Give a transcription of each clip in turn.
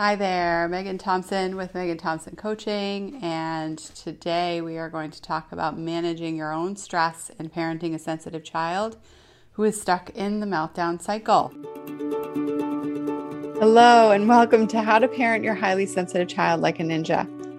Hi there, Megghan Thompson with Megghan Thompson Coaching, and today we are going to talk about managing your own stress and parenting a sensitive child who is stuck in the meltdown cycle. Hello, and welcome to How to Parent Your Highly Sensitive Child Like a Ninja.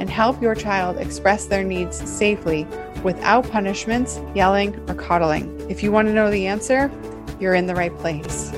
and help your child express their needs safely without punishments, yelling, or coddling. If you want to know the answer, you're in the right place.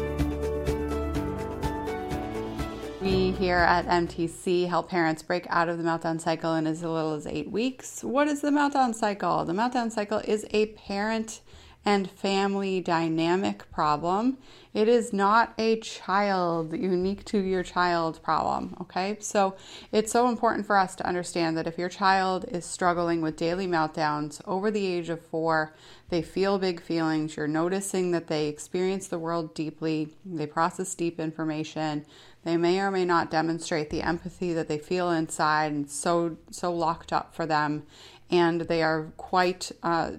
We here at MTC help parents break out of the meltdown cycle in as little as eight weeks. What is the meltdown cycle? The meltdown cycle is a parent and family dynamic problem. It is not a child, unique to your child problem. Okay, so it's so important for us to understand that if your child is struggling with daily meltdowns over the age of four, they feel big feelings, you're noticing that they experience the world deeply, they process deep information. They may or may not demonstrate the empathy that they feel inside and so so locked up for them and they are quite uh,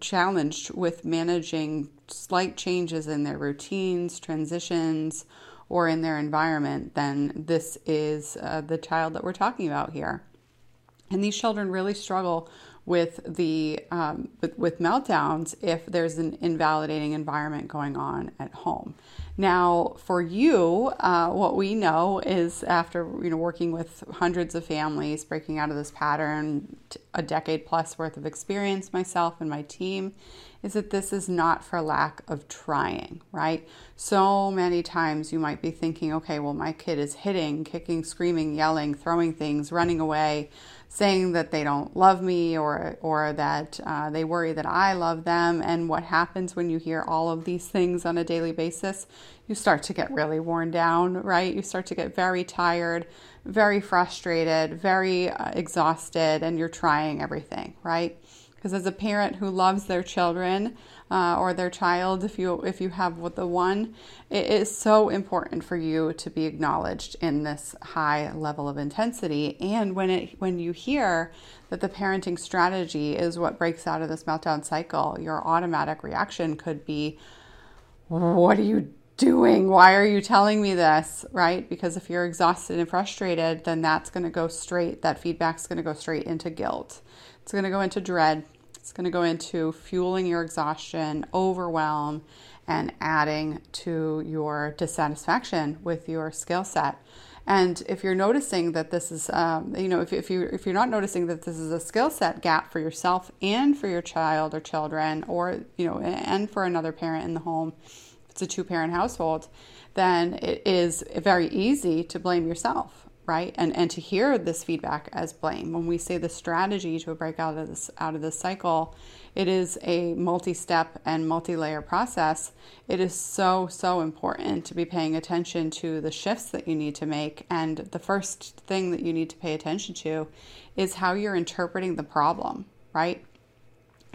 challenged with managing slight changes in their routines, transitions, or in their environment, then this is uh, the child that we're talking about here. And these children really struggle with the um, with, with meltdowns if there's an invalidating environment going on at home. Now, for you, uh, what we know is after you know working with hundreds of families, breaking out of this pattern, a decade plus worth of experience, myself and my team, is that this is not for lack of trying, right? So many times you might be thinking, okay, well, my kid is hitting, kicking, screaming, yelling, throwing things, running away saying that they don't love me or or that uh, they worry that I love them. And what happens when you hear all of these things on a daily basis? You start to get really worn down, right? You start to get very tired, very frustrated, very uh, exhausted, and you're trying everything, right? Because as a parent who loves their children, uh, or their child if you if you have the one it is so important for you to be acknowledged in this high level of intensity. And when it when you hear that the parenting strategy is what breaks out of this meltdown cycle your automatic reaction could be what are you doing? Why are you telling me this? Right? Because if you're exhausted and frustrated then that's going to go straight that feedback's going to go straight into guilt. It's going to go into dread it's going to go into fueling your exhaustion, overwhelm, and adding to your dissatisfaction with your skill set. And if you're noticing that this is, um, you know, if, if you if you're not noticing that this is a skill set gap for yourself and for your child or children, or you know, and for another parent in the home, if it's a two parent household, then it is very easy to blame yourself right? And and to hear this feedback as blame. When we say the strategy to break out of this out of this cycle, it is a multi-step and multi-layer process. It is so so important to be paying attention to the shifts that you need to make. And the first thing that you need to pay attention to is how you're interpreting the problem, right?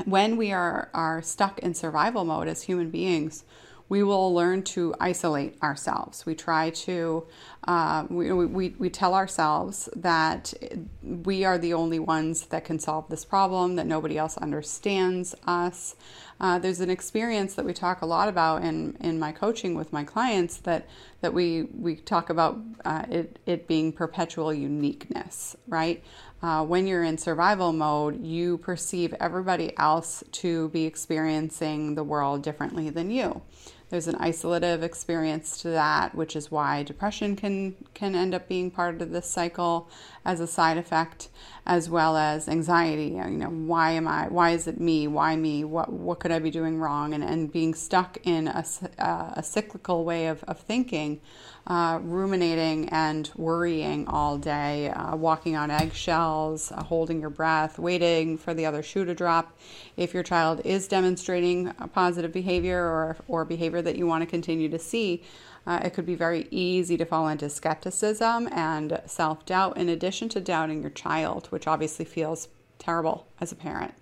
When we are are stuck in survival mode as human beings, we will learn to isolate ourselves. We try to, uh, we, we, we tell ourselves that we are the only ones that can solve this problem, that nobody else understands us. Uh, there's an experience that we talk a lot about in, in my coaching with my clients that, that we, we talk about uh, it, it being perpetual uniqueness, right? Uh, when you're in survival mode, you perceive everybody else to be experiencing the world differently than you. There's an isolative experience to that, which is why depression can can end up being part of this cycle as a side effect, as well as anxiety. You know, why am I? Why is it me? Why me? What what could I be doing wrong? And and being stuck in a, uh, a cyclical way of, of thinking, uh, ruminating and worrying all day, uh, walking on eggshells, uh, holding your breath, waiting for the other shoe to drop. If your child is demonstrating a positive behavior or or behavior that you want to continue to see Uh, it could be very easy to fall into skepticism and self doubt, in addition to doubting your child, which obviously feels terrible as a parent.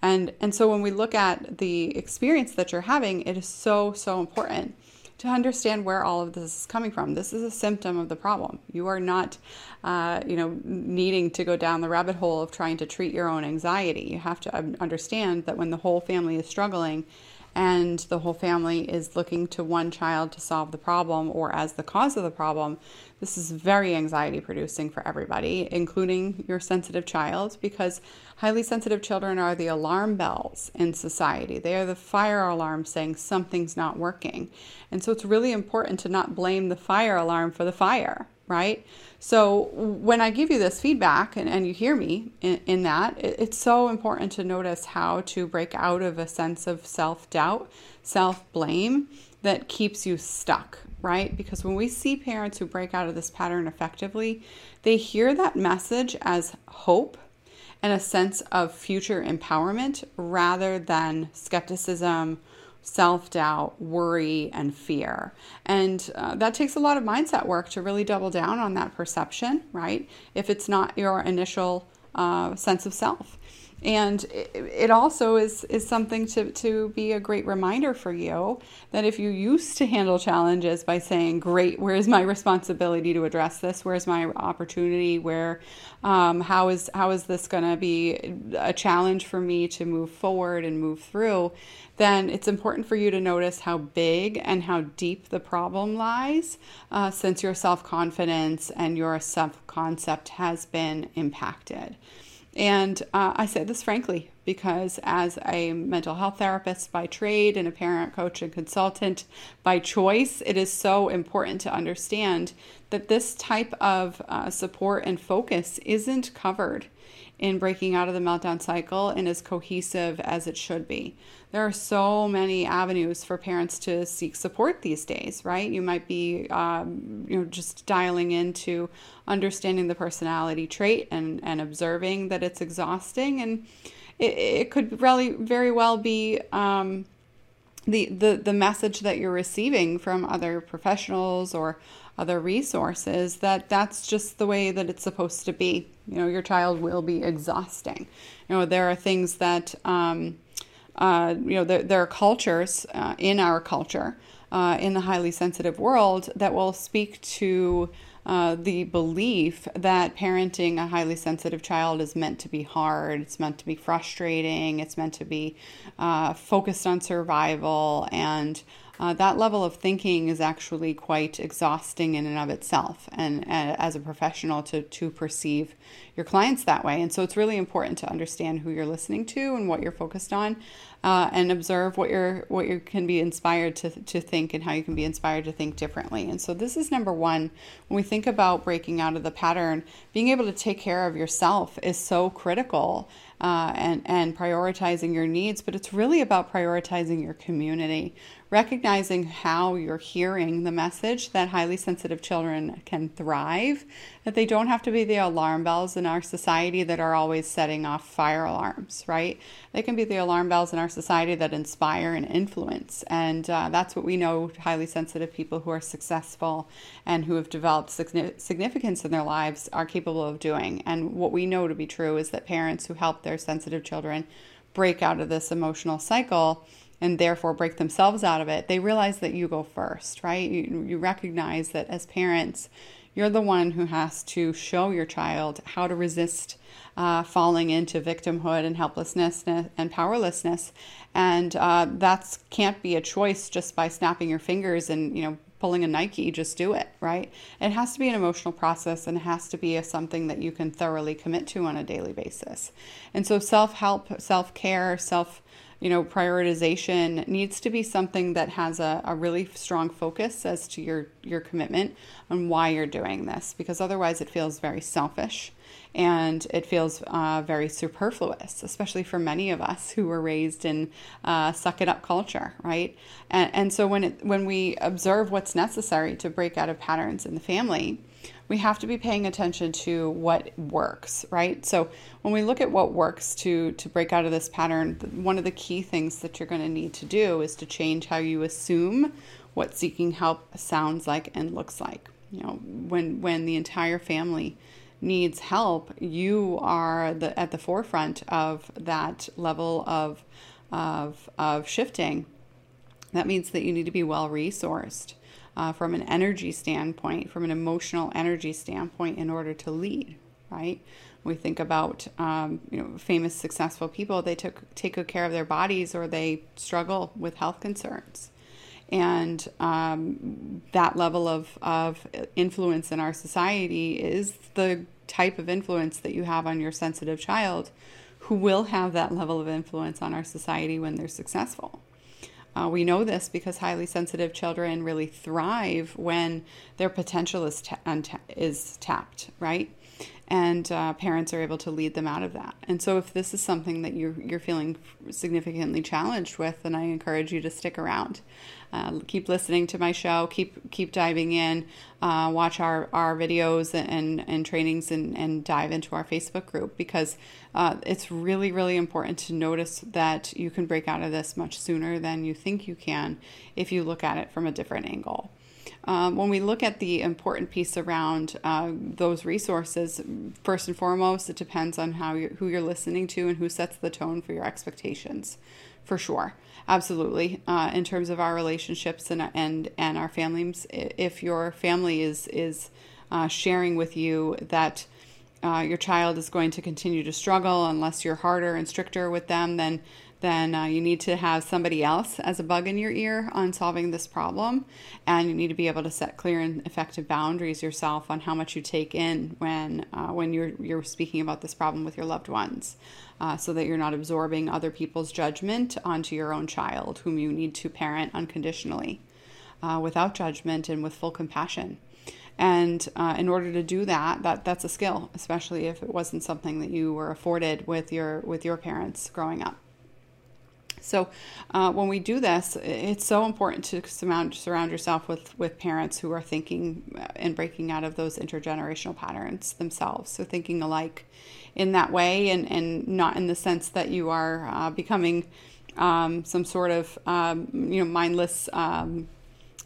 And, and so when we look at the experience that you're having, it is so, so important to understand where all of this is coming from. This is a symptom of the problem. You are not, uh, you know, needing to go down the rabbit hole of trying to treat your own anxiety. You have to understand that when the whole family is struggling and the whole family is looking to one child to solve the problem or as the cause of the problem, this is very anxiety producing for everybody, including your sensitive child, because highly sensitive children are the alarm bells in society. They are the fire alarm saying something's not working. And so it's really important to not blame the fire alarm for the fire, right? So when I give you this feedback and, and you hear me in, in that, it, it's so important to notice how to break out of a sense of self doubt, self blame that keeps you stuck, right? Because when we see parents who break out of this pattern effectively, they hear that message as hope and a sense of future empowerment rather than skepticism self doubt, worry, and fear. And uh, that takes a lot of mindset work to really double down on that perception, right? If it's not your initial uh, sense of self. And it also is, is something to, to be a great reminder for you that if you used to handle challenges by saying, Great, where's my responsibility to address this? Where's my opportunity? Where, um, how, is, how is this going to be a challenge for me to move forward and move through? Then it's important for you to notice how big and how deep the problem lies uh, since your self confidence and your self concept has been impacted. And uh, I say this frankly because, as a mental health therapist by trade and a parent coach and consultant by choice, it is so important to understand that this type of uh, support and focus isn't covered in breaking out of the meltdown cycle and as cohesive as it should be there are so many avenues for parents to seek support these days, right? You might be, um, you know, just dialing into understanding the personality trait and, and observing that it's exhausting. And it, it could really very well be um, the, the, the message that you're receiving from other professionals or other resources that that's just the way that it's supposed to be. You know, your child will be exhausting. You know, there are things that, um, uh, you know, there, there are cultures uh, in our culture, uh, in the highly sensitive world, that will speak to uh, the belief that parenting a highly sensitive child is meant to be hard, it's meant to be frustrating, it's meant to be uh, focused on survival, and uh, that level of thinking is actually quite exhausting in and of itself, and, and as a professional to to perceive your clients that way. And so it's really important to understand who you're listening to and what you're focused on, uh, and observe what you're what you can be inspired to to think and how you can be inspired to think differently. And so this is number one. When we think about breaking out of the pattern, being able to take care of yourself is so critical. Uh, and and prioritizing your needs, but it's really about prioritizing your community, recognizing how you're hearing the message that highly sensitive children can thrive, that they don't have to be the alarm bells in our society that are always setting off fire alarms, right? They can be the alarm bells in our society that inspire and influence. And uh, that's what we know highly sensitive people who are successful and who have developed significance in their lives are capable of doing. And what we know to be true is that parents who help their sensitive children break out of this emotional cycle and therefore break themselves out of it, they realize that you go first, right? You, you recognize that as parents, you're the one who has to show your child how to resist uh, falling into victimhood and helplessness and powerlessness. And uh, that can't be a choice just by snapping your fingers and, you know, pulling a Nike, just do it, right? It has to be an emotional process and it has to be a, something that you can thoroughly commit to on a daily basis. And so self help, self care, self you know, prioritization needs to be something that has a, a really strong focus as to your, your commitment and why you're doing this, because otherwise it feels very selfish and it feels uh, very superfluous, especially for many of us who were raised in uh, suck it up culture, right? And, and so when it, when we observe what's necessary to break out of patterns in the family, we have to be paying attention to what works, right? So when we look at what works to to break out of this pattern, one of the key things that you're going to need to do is to change how you assume what seeking help sounds like and looks like. You know, when when the entire family needs help, you are the at the forefront of that level of of of shifting. That means that you need to be well resourced uh, from an energy standpoint, from an emotional energy standpoint, in order to lead. Right? We think about um, you know famous successful people. They took take good care of their bodies, or they struggle with health concerns and um, that level of, of influence in our society is the type of influence that you have on your sensitive child who will have that level of influence on our society when they're successful. Uh, we know this because highly sensitive children really thrive when their potential is, ta- is tapped, right? And uh, parents are able to lead them out of that. And so, if this is something that you're you're feeling significantly challenged with, then I encourage you to stick around. Uh, keep listening to my show. Keep keep diving in. Uh, watch our, our videos and, and trainings and, and dive into our Facebook group because uh, it's really, really important to notice that you can break out of this much sooner than you think you can if you look at it from a different angle. Um, when we look at the important piece around uh, those resources, first and foremost, it depends on how you who you're listening to and who sets the tone for your expectations, for sure, absolutely. Uh, in terms of our relationships and and and our families, if your family is is uh, sharing with you that. Uh, your child is going to continue to struggle unless you're harder and stricter with them, then then uh, you need to have somebody else as a bug in your ear on solving this problem. And you need to be able to set clear and effective boundaries yourself on how much you take in when, uh, when you're, you're speaking about this problem with your loved ones. Uh, so that you're not absorbing other people's judgment onto your own child, whom you need to parent unconditionally, uh, without judgment and with full compassion. And uh, in order to do that, that that's a skill, especially if it wasn't something that you were afforded with your with your parents growing up. So, uh, when we do this, it's so important to surround, surround yourself with, with parents who are thinking uh, and breaking out of those intergenerational patterns themselves. So, thinking alike in that way and, and not in the sense that you are uh, becoming um, some sort of um, you know mindless um,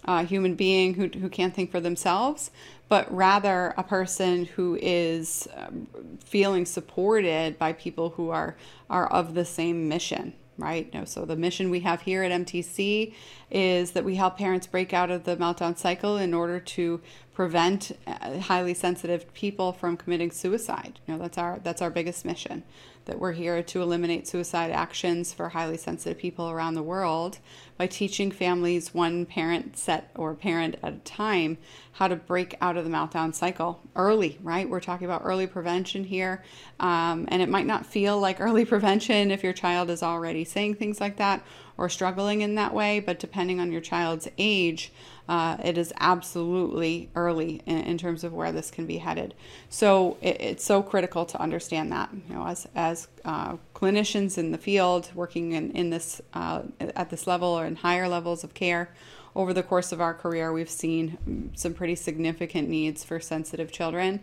uh, human being who, who can't think for themselves, but rather a person who is um, feeling supported by people who are, are of the same mission right? No, so the mission we have here at MTC is that we help parents break out of the meltdown cycle in order to prevent uh, highly sensitive people from committing suicide. You know, that's our that's our biggest mission that we're here to eliminate suicide actions for highly sensitive people around the world by teaching families one parent set or parent at a time how to break out of the meltdown cycle early, right? We're talking about early prevention here. Um, and it might not feel like early prevention if your child is already saying things like that or struggling in that way, but depending on your child's age, uh, it is absolutely early in, in, terms of where this can be headed. So it, it's so critical to understand that. You know, as as uh, clinicians in the field working in in this uh, at this level or in higher levels of care. Over the course of our career, we've seen some pretty significant needs for sensitive children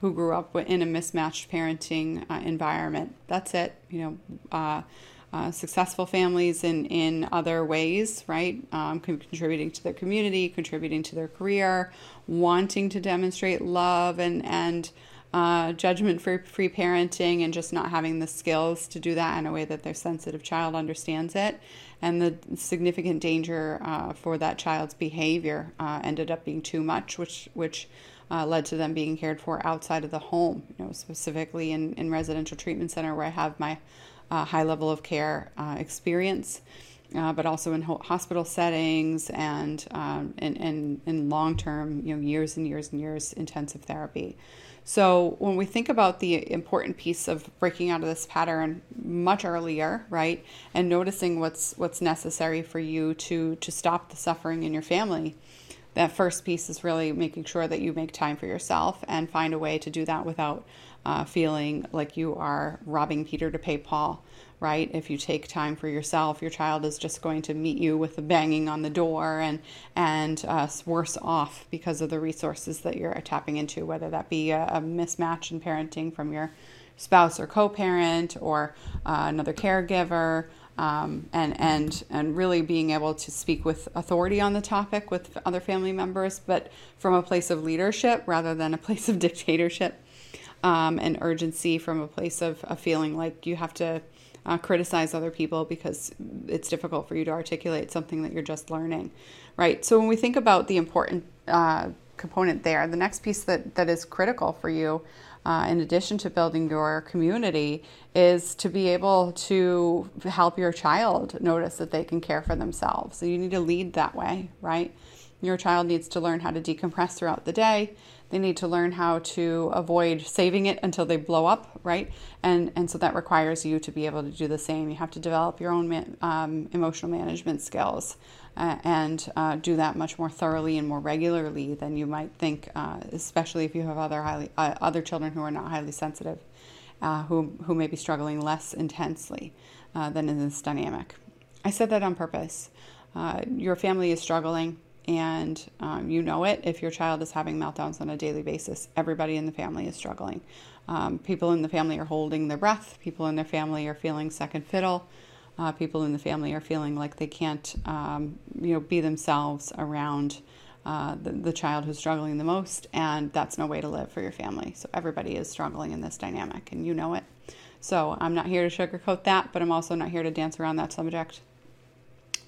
who grew up in a mismatched parenting uh, environment. That's it. You know, uh, successful families in, in other ways, right? Um, contributing to their community, contributing to their career, wanting to demonstrate love and, and uh, judgment for free parenting, and just not having the skills to do that in a way that their sensitive child understands it. And the significant danger uh, for that child's behavior uh, ended up being too much, which, which uh, led to them being cared for outside of the home, you know, specifically in, in residential treatment center where I have my uh, high level of care uh, experience, uh, but also in ho- hospital settings and um, in long term, you know, years and years and years intensive therapy. So when we think about the important piece of breaking out of this pattern much earlier, right, and noticing what's what's necessary for you to to stop the suffering in your family, that first piece is really making sure that you make time for yourself and find a way to do that without uh, feeling like you are robbing Peter to pay Paul, right? If you take time for yourself, your child is just going to meet you with a banging on the door and and uh, worse off because of the resources that you're tapping into, whether that be a, a mismatch in parenting from your spouse or co-parent or uh, another caregiver. um, and and and really being able to speak with authority on the topic with other family members, but from a place of leadership rather than a place of dictatorship, um, and urgency from a place of a feeling like you have to uh, criticize other people because it's difficult for you to articulate something that you're just learning, right? So when we think about the important uh, component there, the next piece that that is critical for you uh, in addition to building your community, is to be able to help your child notice that they can care for themselves. So you need to lead that way, right? Your child needs to learn how to decompress throughout the day. They need to learn how to avoid saving it until they blow up, right? And and so that requires you to be able to do the same. You have to develop your own man, um, emotional management skills uh, and uh, do that much more thoroughly and more regularly than you might think, uh, especially if you have other highly uh, other children who are not highly sensitive, uh, who who may be struggling less intensely uh, than in this dynamic. I said that on purpose. your family is struggling and um, you know it if your child is having meltdowns on a daily basis. Everybody in the family is struggling. Um, people in the family are holding their breath. People in their family are feeling second fiddle. Uh, people in the family are feeling like they can't, um, you know, be themselves around uh, the, the child who's struggling the most, and that's no way to live for your family. So everybody is struggling in this dynamic, and you know it. So I'm not here to sugarcoat that, but I'm also not here to dance around that subject.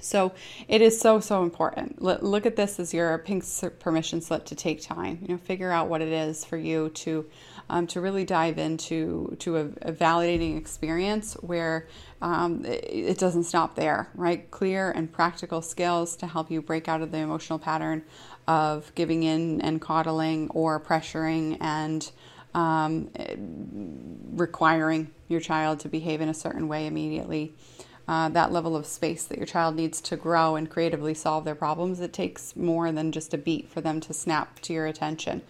So it is so so important. Look at this as your pink permission slip to take time. You know, figure out what it is for you to um, to really dive into to a, a validating experience where um, it, it doesn't stop there. Right, clear and practical skills to help you break out of the emotional pattern of giving in and coddling or pressuring and um, requiring your child to behave in a certain way immediately uh, that level of space that your child needs to grow and creatively solve their problems, it takes more than just a beat for them to snap to your attention.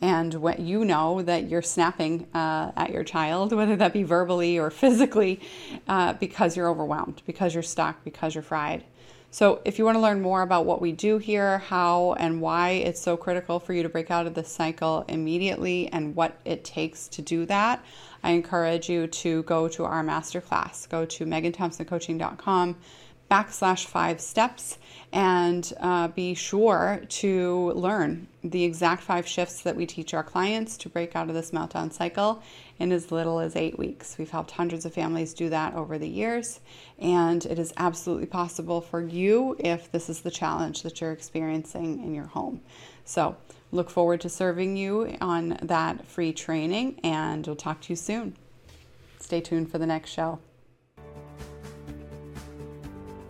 And what you know that you're snapping uh, at your child, whether that be verbally or physically, uh, because you're overwhelmed, because you're stuck, because you're fried. So, if you want to learn more about what we do here, how and why it's so critical for you to break out of the cycle immediately, and what it takes to do that, I encourage you to go to our masterclass. Go to megghanthompsoncoaching.com backslash five steps and uh, be sure to learn the exact five shifts that we teach our clients to break out of this meltdown cycle in as little as eight weeks. We've helped hundreds of families do that over the years, and it is absolutely possible for you if this is the challenge that you're experiencing in your home. So, look forward to serving you on that free training, and we'll talk to you soon. Stay tuned for the next show.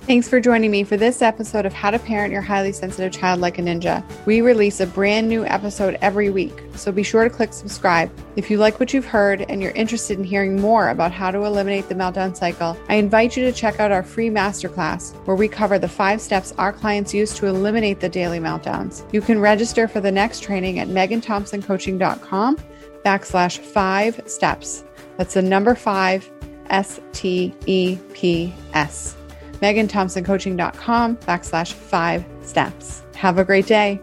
Thanks for joining me for this episode of How to Parent Your Highly Sensitive Child Like a Ninja. We release a brand new episode every week, so be sure to click subscribe. If you like what you've heard and you're interested in hearing more about how to eliminate the meltdown cycle, I invite you to check out our free masterclass where we cover the five steps our clients use to eliminate the daily meltdowns. You can register for the next training at megghanthompsoncoaching.com backslash five steps. That's the number five, S T E P S megghanthompsoncoaching.com backslash five steps. Have a great day.